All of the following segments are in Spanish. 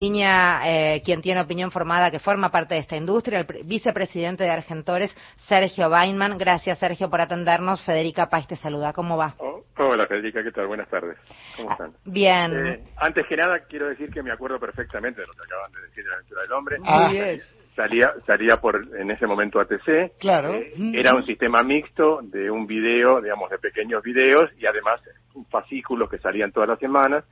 línea eh, quien tiene opinión formada que forma parte de esta industria, el vicepresidente de Argentores, Sergio Weinman. Gracias, Sergio, por atendernos. Federica Pais te saluda. ¿Cómo va? Oh, hola, Federica, ¿qué tal? Buenas tardes. ¿Cómo están? Ah, bien. Eh, antes que nada, quiero decir que me acuerdo perfectamente de lo que acaban de decir de la aventura del hombre. Ah. Salía, salía por, en ese momento ATC. Claro. Eh, era un sistema mixto de un video, digamos, de pequeños videos y además fascículos que salían todas las semanas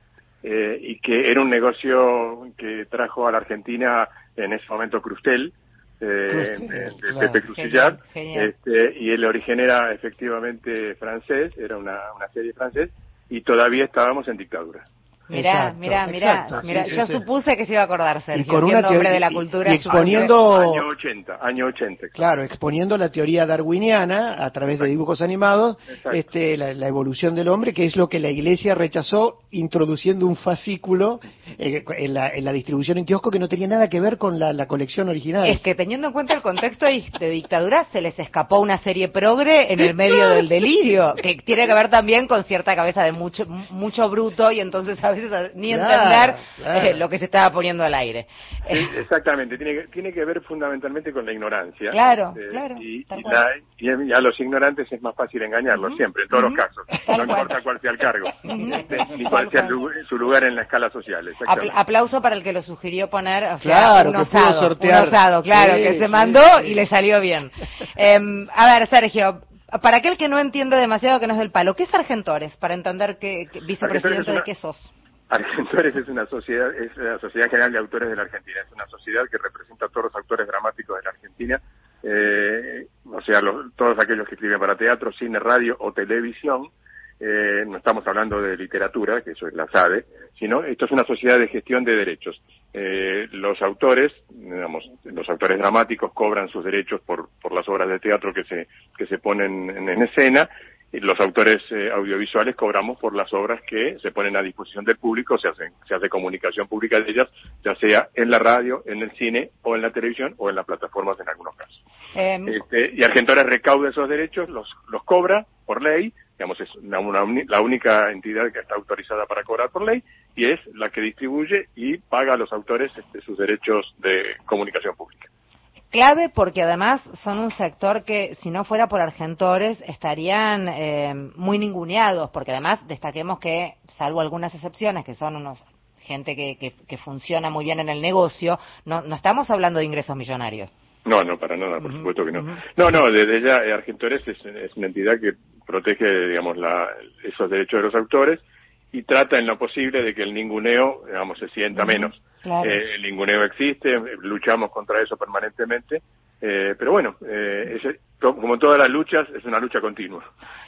eh, y que era un negocio que trajo a la Argentina en ese momento Crustel, eh, Crustel, de, de claro. Pepe genial. este, y el origen era efectivamente francés, era una, una serie francés, y todavía estábamos en dictadura. Mirá, Exacto, mirá, mirá, exacto, mirá. sí, Yo sí. supuse que se iba a acordar, Sergio, Y con una siendo hombre teoría- de la cultura. y exponiendo- Año 80, año 80. Claro, exponiendo la teoría darwiniana a través de dibujos animados, Exacto. este, la, la evolución del hombre, que es lo que la Iglesia rechazó introduciendo un fascículo eh, en, la, en la distribución en kiosco que no tenía nada que ver con la, la colección original. Es que teniendo en cuenta el contexto de de dictadura, se les escapó una serie progre en el medio del delirio, que tiene que ver también con cierta cabeza de mucho mucho bruto y entonces a veces ni entender claro. eh, lo que se estaba poniendo al aire. Sí, Eh, exactamente, tiene que, tiene que ver fundamentalmente con la ignorancia. Claro, Este, claro, Y, y cual. la- y a los ignorantes es más fácil engañarlos, siempre, en todos los casos. No importa cuál sea el cargo, este, ni cuál sea su lugar en la escala social. Apl- aplauso para el que lo sugirió poner, o sea, Claro, un que osado, sortear. un osado, claro, Sí, que se sí, mandó sí. y le salió bien. Em, a ver, Sergio, para aquel que no entiende demasiado que no es del palo, ¿qué es Argentores? Para entender que, que- vicepresidente una- de qué sos. Argentores es una sociedad, es la Sociedad General de Autores de la Argentina. Es una sociedad que representa a todos los autores dramáticos de la Argentina, eh, o sea, los- todos aquellos que escriben para teatro, cine, radio o televisión. Eh, no estamos hablando de literatura, que eso es la SADE, sino esto es una sociedad de gestión de derechos. Eh, los autores, digamos, los autores dramáticos cobran sus derechos por, por las obras de teatro que se, que se ponen en, en escena los autores eh, audiovisuales cobramos por las obras que se ponen a disposición del público, se hace, se hace comunicación pública de ellas, ya sea en la radio, en el cine o en la televisión o en las plataformas en algunos casos. Em, Este, y Argentores recauda esos derechos, los, los cobra por ley, digamos, es una- una la única entidad que está autorizada para cobrar por ley y es la que distribuye y paga a los autores este, sus derechos de comunicación pública. Clave porque además son un sector que si no fuera por Argentores estarían eh, muy ninguneados, porque además destaquemos que, salvo algunas excepciones, que son unos gente que, que, que funciona muy bien en el negocio, no, no estamos hablando de ingresos millonarios. No, no, para nada, por supuesto que no. No, no, desde ya eh, Argentores es, es una entidad que protege, digamos, la, esos derechos de los autores y trata en lo posible de que el ninguneo, digamos, se sienta menos. Claro. Eh, el ninguneo existe, luchamos contra eso permanentemente, eh, pero bueno, eh, como todas las luchas, es una lucha continua.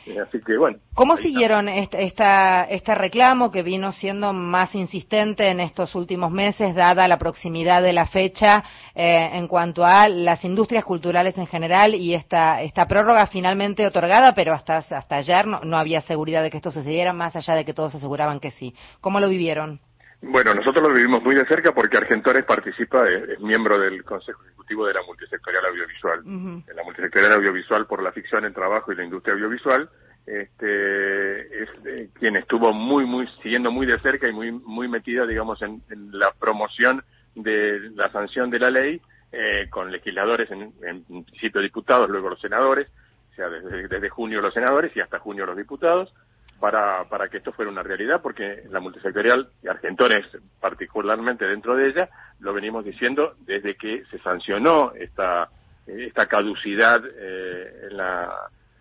Eh, así que bueno. ¿Cómo siguieron este, esta, este reclamo que vino siendo más insistente en estos últimos meses, dada la proximidad de la fecha eh, en cuanto a las industrias culturales en general y esta, esta prórroga finalmente otorgada, pero hasta, hasta ayer no, no había seguridad de que esto sucediera, más allá de que todos aseguraban que sí? ¿Cómo lo vivieron? Bueno, nosotros lo vivimos muy de cerca porque Argentores participa, es, es miembro del Consejo Ejecutivo de la Multisectorial Audiovisual. De la Multisectorial Audiovisual por la ficción en trabajo y la industria audiovisual. Este, es eh, quien estuvo muy, muy, siguiendo muy de cerca y muy, muy metida, digamos, en, en la promoción de la sanción de la ley, eh, con legisladores, en, en principio diputados, luego los senadores, o sea, desde, desde junio los senadores y hasta junio los diputados, para, para que esto fuera una realidad, porque la multisectorial, y Argentores particularmente dentro de ella, lo venimos diciendo desde que se sancionó esta, esta caducidad eh, en, la,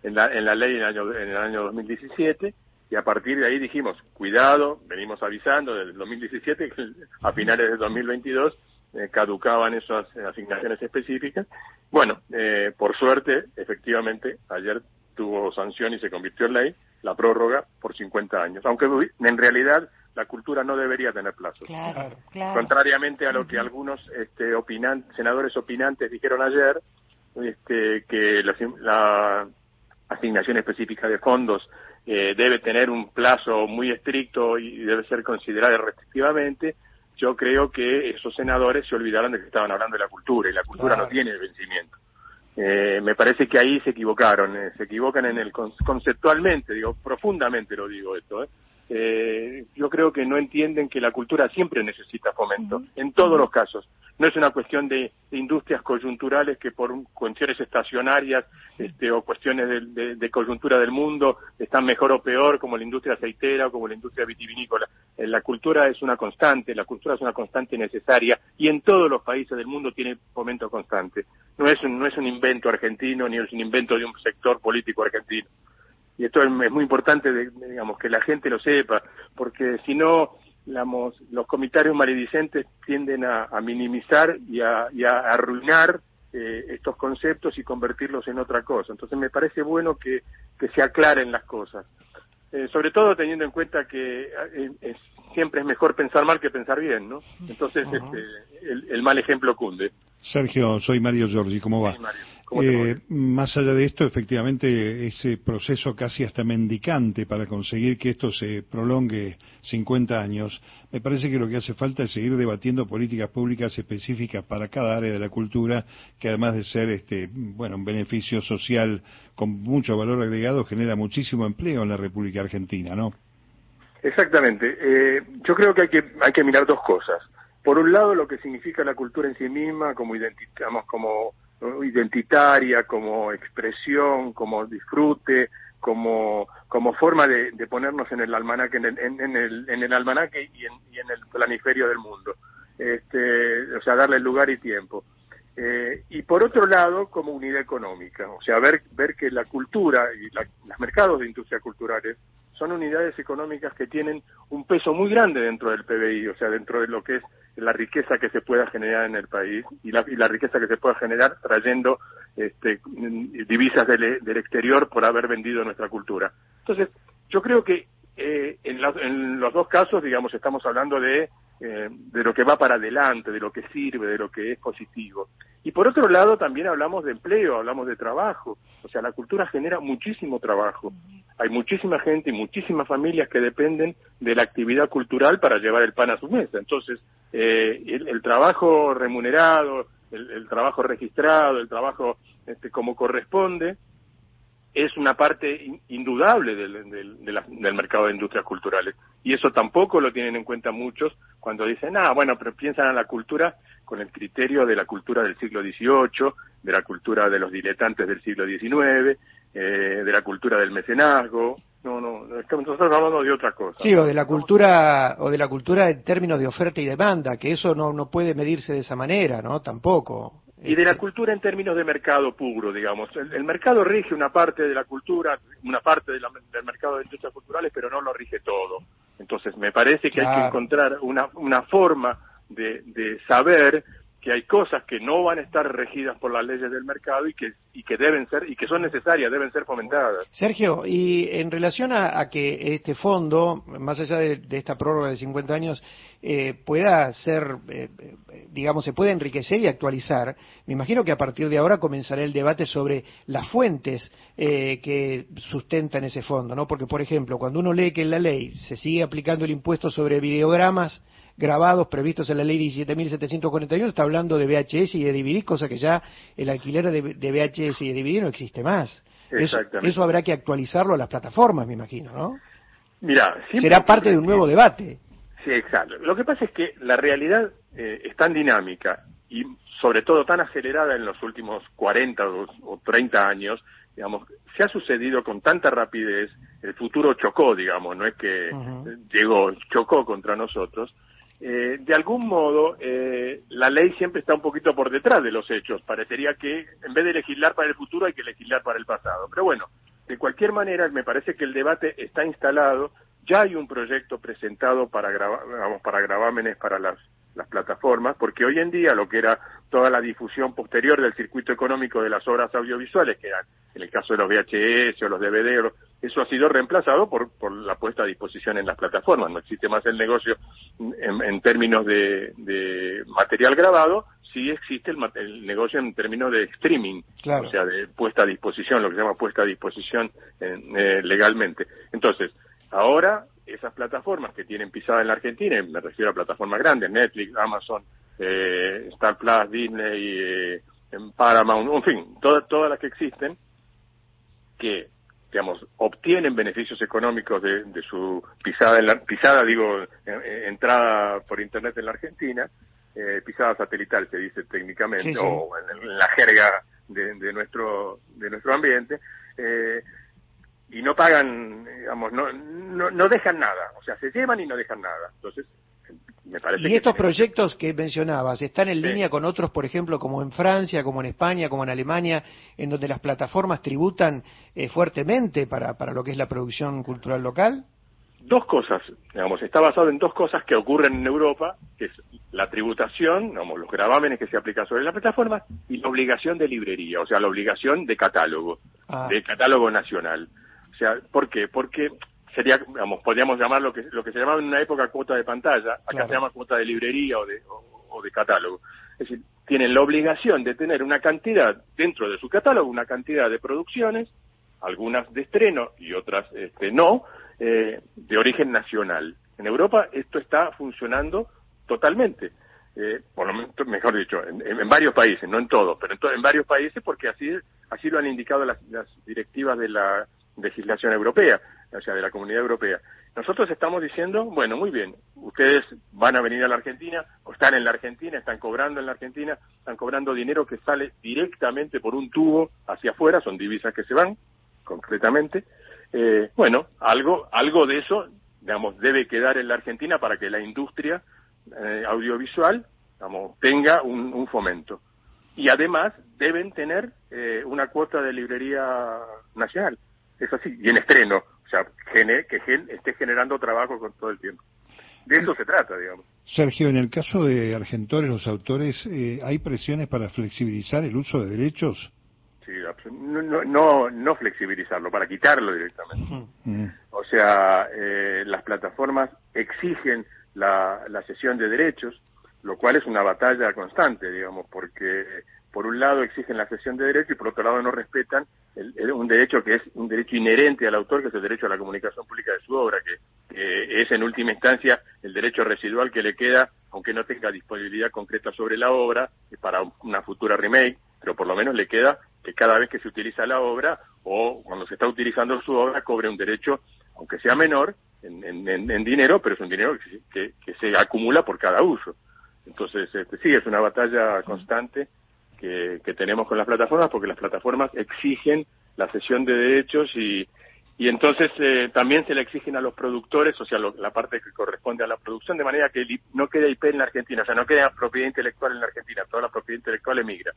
en, la, en la ley en el, año, en el año 2017, y a partir de ahí dijimos, cuidado, venimos avisando desde el 2017 que a finales del 2022 eh, caducaban esas asignaciones específicas. Bueno, eh, por suerte, efectivamente, ayer tuvo sanción y se convirtió en ley la prórroga por 50 años, aunque en realidad la cultura no debería tener plazo. Claro, Claro. claro. Contrariamente a lo que algunos este, opinan, senadores opinantes dijeron ayer, este, que la, la asignación específica de fondos eh, debe tener un plazo muy estricto y debe ser considerada restrictivamente, yo creo que esos senadores se olvidaron de que estaban hablando de la cultura y la cultura Claro. no tiene vencimiento. Eh, me parece que ahí se equivocaron, eh, se equivocan en el con- conceptualmente, digo, profundamente lo digo esto, ¿eh? eh, yo creo que no entienden que la cultura siempre necesita fomento, en todos los casos. No es una cuestión de, industrias coyunturales que por cuestiones estacionarias este, o cuestiones de, coyuntura del mundo están mejor o peor, como la industria aceitera o como la industria vitivinícola. Eh, la cultura es una constante, la cultura es una constante necesaria y en todos los países del mundo tiene fomento constante. No es no es un invento argentino ni es un invento de un sector político argentino y esto es, muy importante, digamos, que la gente lo sepa, porque si no, los comentarios maledicentes tienden a, minimizar y a, arruinar eh, estos conceptos y convertirlos en otra cosa. Entonces me parece bueno que, se aclaren las cosas. Eh, sobre todo teniendo en cuenta que eh, siempre es mejor pensar mal que pensar bien, ¿no? Entonces este, el, mal ejemplo cunde. Sergio, soy Mario Giorgi, ¿cómo va? Eh, más allá de esto, efectivamente, ese proceso casi hasta mendicante para conseguir que esto se prolongue 50 años, me parece que lo que hace falta es seguir debatiendo políticas públicas específicas para cada área de la cultura, que además de ser, este, bueno, un beneficio social con mucho valor agregado, genera muchísimo empleo en la República Argentina, ¿no? Exactamente. Eh, yo creo que hay que hay que mirar dos cosas. Por un lado, lo que significa la cultura en sí misma, como, digamos, como identitaria, como expresión, como disfrute, como, como forma de, ponernos en el almanaque, en el, en, el, en el almanaque y en, y en el planiferio del mundo. Este, o sea, darle lugar y tiempo. Eh, y por otro lado, como unidad económica, o sea, ver, ver que la cultura y los mercados de industria culturales son unidades económicas que tienen un peso muy grande dentro del PBI, o sea, dentro de lo que es la riqueza que se pueda generar en el país y la, y la riqueza que se pueda generar trayendo este, divisas del, del, exterior por haber vendido nuestra cultura. Entonces, yo creo que eh, en, en, los dos casos, digamos, estamos hablando de, eh, de lo que va para adelante, de lo que sirve, de lo que es positivo. Y por otro lado, también hablamos de empleo, hablamos de trabajo. O sea, la cultura genera muchísimo trabajo. Hay muchísima gente y muchísimas familias que dependen de la actividad cultural para llevar el pan a su mesa. Entonces, eh, el, trabajo remunerado, el, trabajo registrado, el trabajo este, como corresponde, es una parte indudable del, del, mercado de industrias culturales. Y eso tampoco lo tienen en cuenta muchos cuando dicen, ah, bueno, pero piensan en la cultura con el criterio de la cultura del siglo XVIII, de la cultura de los diletantes del siglo XIX, eh, de la cultura del mecenazgo, no, no, nosotros hablando de otra cosa. Sí, o de la cultura, o de la cultura en términos de oferta y demanda, que eso no, no puede medirse de esa manera, ¿no? Tampoco. Y de la este cultura en términos de mercado puro, digamos. El, mercado rige una parte de la cultura, una parte del mercado de industrias culturales, pero no lo rige todo. Entonces, me parece que hay que encontrar una, una forma de, de saber que hay cosas que no van a estar regidas por las leyes del mercado y que y que deben ser y que son necesarias deben ser fomentadas. Sergio y en relación a, que este fondo más allá de, esta prórroga de 50 años eh, pueda ser eh, digamos se puede enriquecer y actualizar me imagino que a partir de ahora comenzará el debate sobre las fuentes eh, que sustentan ese fondo no porque por ejemplo cuando uno lee que en la ley se sigue aplicando el impuesto sobre videogramas grabados previstos en la ley 17.741 está hablando de VHS y de DVD, cosa que ya el alquiler de, VHS y de DVD no existe más. Eso, eso, habrá que actualizarlo a las plataformas, me imagino, ¿no? Mira, será parte de un nuevo debate. Sí, exacto. Lo que pasa es que la realidad eh, es tan dinámica y sobre todo tan acelerada en los últimos 40 o, 30 años, digamos, se ha sucedido con tanta rapidez, el futuro chocó, digamos, no es que llegó, chocó contra nosotros, eh, de algún modo eh, la ley siempre está un poquito por detrás de los hechos. Parecería que en vez de legislar para el futuro hay que legislar para el pasado. Pero bueno, de cualquier manera me parece que el debate está instalado. Ya hay un proyecto presentado para, vamos, para gravámenes para las las plataformas, porque hoy en día lo que era toda la difusión posterior del circuito económico de las obras audiovisuales, que eran en el caso de los VHS o los DVD, eso ha sido reemplazado por, por la puesta a disposición en las plataformas. No existe más el negocio en, términos de, de, material grabado, sí existe el, el, negocio en términos de streaming, o sea, de puesta a disposición, lo que se llama puesta a disposición eh, legalmente. Entonces, ahora esas plataformas que tienen pisada en la Argentina, me refiero a plataformas grandes, Netflix, Amazon, eh, Star Plus, Disney, eh, Paramount, en fin, todas, todas las que existen, que digamos, obtienen beneficios económicos de, su pisada, en la, pisada digo, entrada por Internet en la Argentina, eh, pisada satelital se dice técnicamente, o en, la jerga de, nuestro de nuestro ambiente, eh, y no pagan, digamos, no, no, no dejan nada, o sea, se llevan y no dejan nada. Entonces, y estos proyectos que mencionabas están en línea con otros, por ejemplo, como en Francia, como en España, como en Alemania, en donde las plataformas tributan eh, fuertemente para, para lo que es la producción cultural local. Dos cosas, digamos, está basado en dos cosas que ocurren en Europa, que es la tributación, digamos, los gravámenes que se aplican sobre las plataformas y la obligación de librería, o sea, la obligación de catálogo, ah. de catálogo nacional. O sea, ¿por qué? Porque sería, digamos, podríamos llamar lo que, lo que se llamaba en una época cuota de pantalla, acá se llama cuota de librería o de, o, de catálogo. Es decir, tienen la obligación de tener una cantidad dentro de su catálogo, una cantidad de producciones, algunas de estreno y otras este, no, eh, de origen nacional. En Europa esto está funcionando totalmente. Eh, por lo menos, mejor dicho, en, varios países, no en todos, pero en, en varios países porque así, así lo han indicado las directivas de la legislación europea o sea, de la Comunidad Europea. Nosotros estamos diciendo, bueno, muy bien, ustedes van a venir a la Argentina, o están en la Argentina, están cobrando en la Argentina, están cobrando dinero que sale directamente por un tubo hacia afuera, son divisas que se van, concretamente. Eh, bueno, algo, algo de eso, digamos, debe quedar en la Argentina para que la industria eh, audiovisual, digamos, tenga un, fomento. Y además deben tener eh, una cuota de librería nacional. Es así, y en estreno. O sea, que esté generando trabajo con todo el tiempo. De eso se trata, digamos. Sergio, en el caso de Argentores, los autores, eh, ¿hay presiones para flexibilizar el uso de derechos? Sí, no, no, no flexibilizarlo, para quitarlo directamente. O sea, eh, las plataformas exigen la, la cesión de derechos, lo cual es una batalla constante, digamos, porque por un lado exigen la cesión de derechos y por otro lado no respetan un derecho que es un derecho inherente al autor, que es el derecho a la comunicación pública de su obra, que, es en última instancia el derecho residual que le queda, aunque no tenga disponibilidad concreta sobre la obra, para una futura remake, pero por lo menos le queda que cada vez que se utiliza la obra o cuando se está utilizando su obra cobre un derecho, aunque sea menor, en, dinero, pero es un dinero que, que, se acumula por cada uso. Entonces, este, sí, es una batalla constante que, tenemos con las plataformas, porque las plataformas exigen la cesión de derechos y, y entonces eh, también se le exigen a los productores, o sea, la parte que corresponde a la producción, de manera que no quede IP en la Argentina, o sea, no queda propiedad intelectual en la Argentina, toda la propiedad intelectual emigra.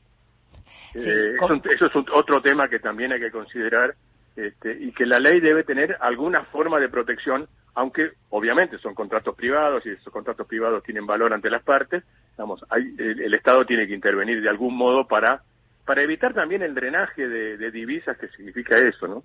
Eh, eso, es otro tema que también hay que considerar este, y que la ley debe tener alguna forma de protección, aunque obviamente son contratos privados y esos contratos privados tienen valor ante las partes, el, Estado tiene que intervenir de algún modo para, para evitar también el drenaje de, divisas que significa eso, ¿no?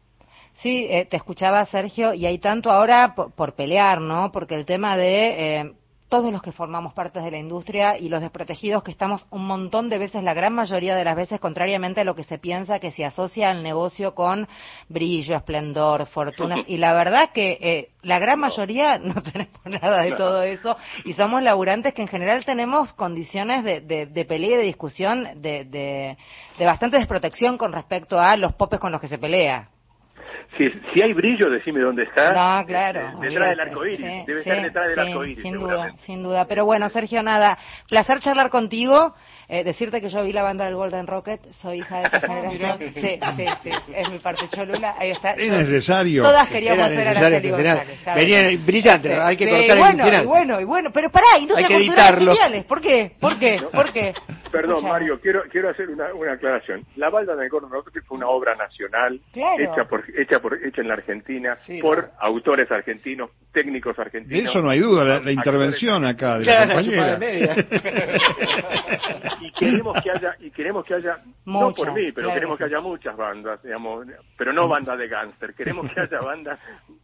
Sí, eh, te escuchaba Sergio, y hay tanto ahora por, pelear, ¿no? Porque el tema de eh, todos los que formamos parte de la industria y los desprotegidos que estamos un montón de veces, la gran mayoría de las veces, contrariamente a lo que se piensa que se asocia al negocio con brillo, esplendor, fortuna. Y la verdad que eh, la gran mayoría no tenemos nada de todo eso y somos laburantes que en general tenemos condiciones de, de, pelea y de discusión de, de, de bastante desprotección con respecto a los popes con los que se pelea si, si hay brillo, decime dónde está. No, claro. Eh, detrás del arco iris. Debe estar detrás del arco iris. Sin duda, sin duda. Pero bueno, Sergio, nada. Placer charlar contigo. Eh, decirte que yo vi la banda del Golden Rocket, soy hija de esa generación. sí, sí, sí, es mi parte cholula. Ahí está. Es necesario. Todas queríamos ser Araceli González. Venía brillante, hay que cortar bueno, el final. Y bueno, y bueno, pero pará, industria cultural geniales. ¿Por qué? ¿Por qué? ¿Por qué? Perdón, Mario, quiero quiero hacer una, una aclaración. La banda del Rocket fue una obra nacional hecha por hecha por hecha en la Argentina por autores argentinos, técnicos argentinos. De eso no hay duda, la, intervención acá de la compañera. y queremos que haya y queremos que haya no por mí pero queremos que haya muchas bandas digamos pero no bandas de gánster queremos que haya bandas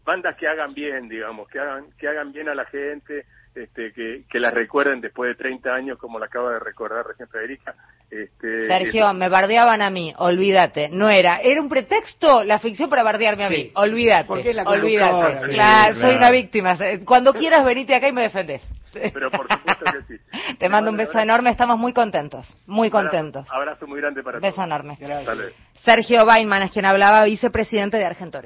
bandas que hagan bien digamos que hagan que hagan bien a la gente este, que, que la recuerden después de 30 años, como la acaba de recordar recién Federica. Este, Sergio, me bardeaban a mí, olvídate, no era, era un pretexto la ficción para bardearme a mí, olvídate, Porque la olvídate, claro, soy una víctima, cuando quieras venite acá y me defendés. Pero por supuesto que sí. Te mando un beso enorme, estamos muy contentos, muy contentos. Abrazo muy grande para todos. Beso enorme. Sergio Weinman es quien hablaba, vicepresidente de Argentores.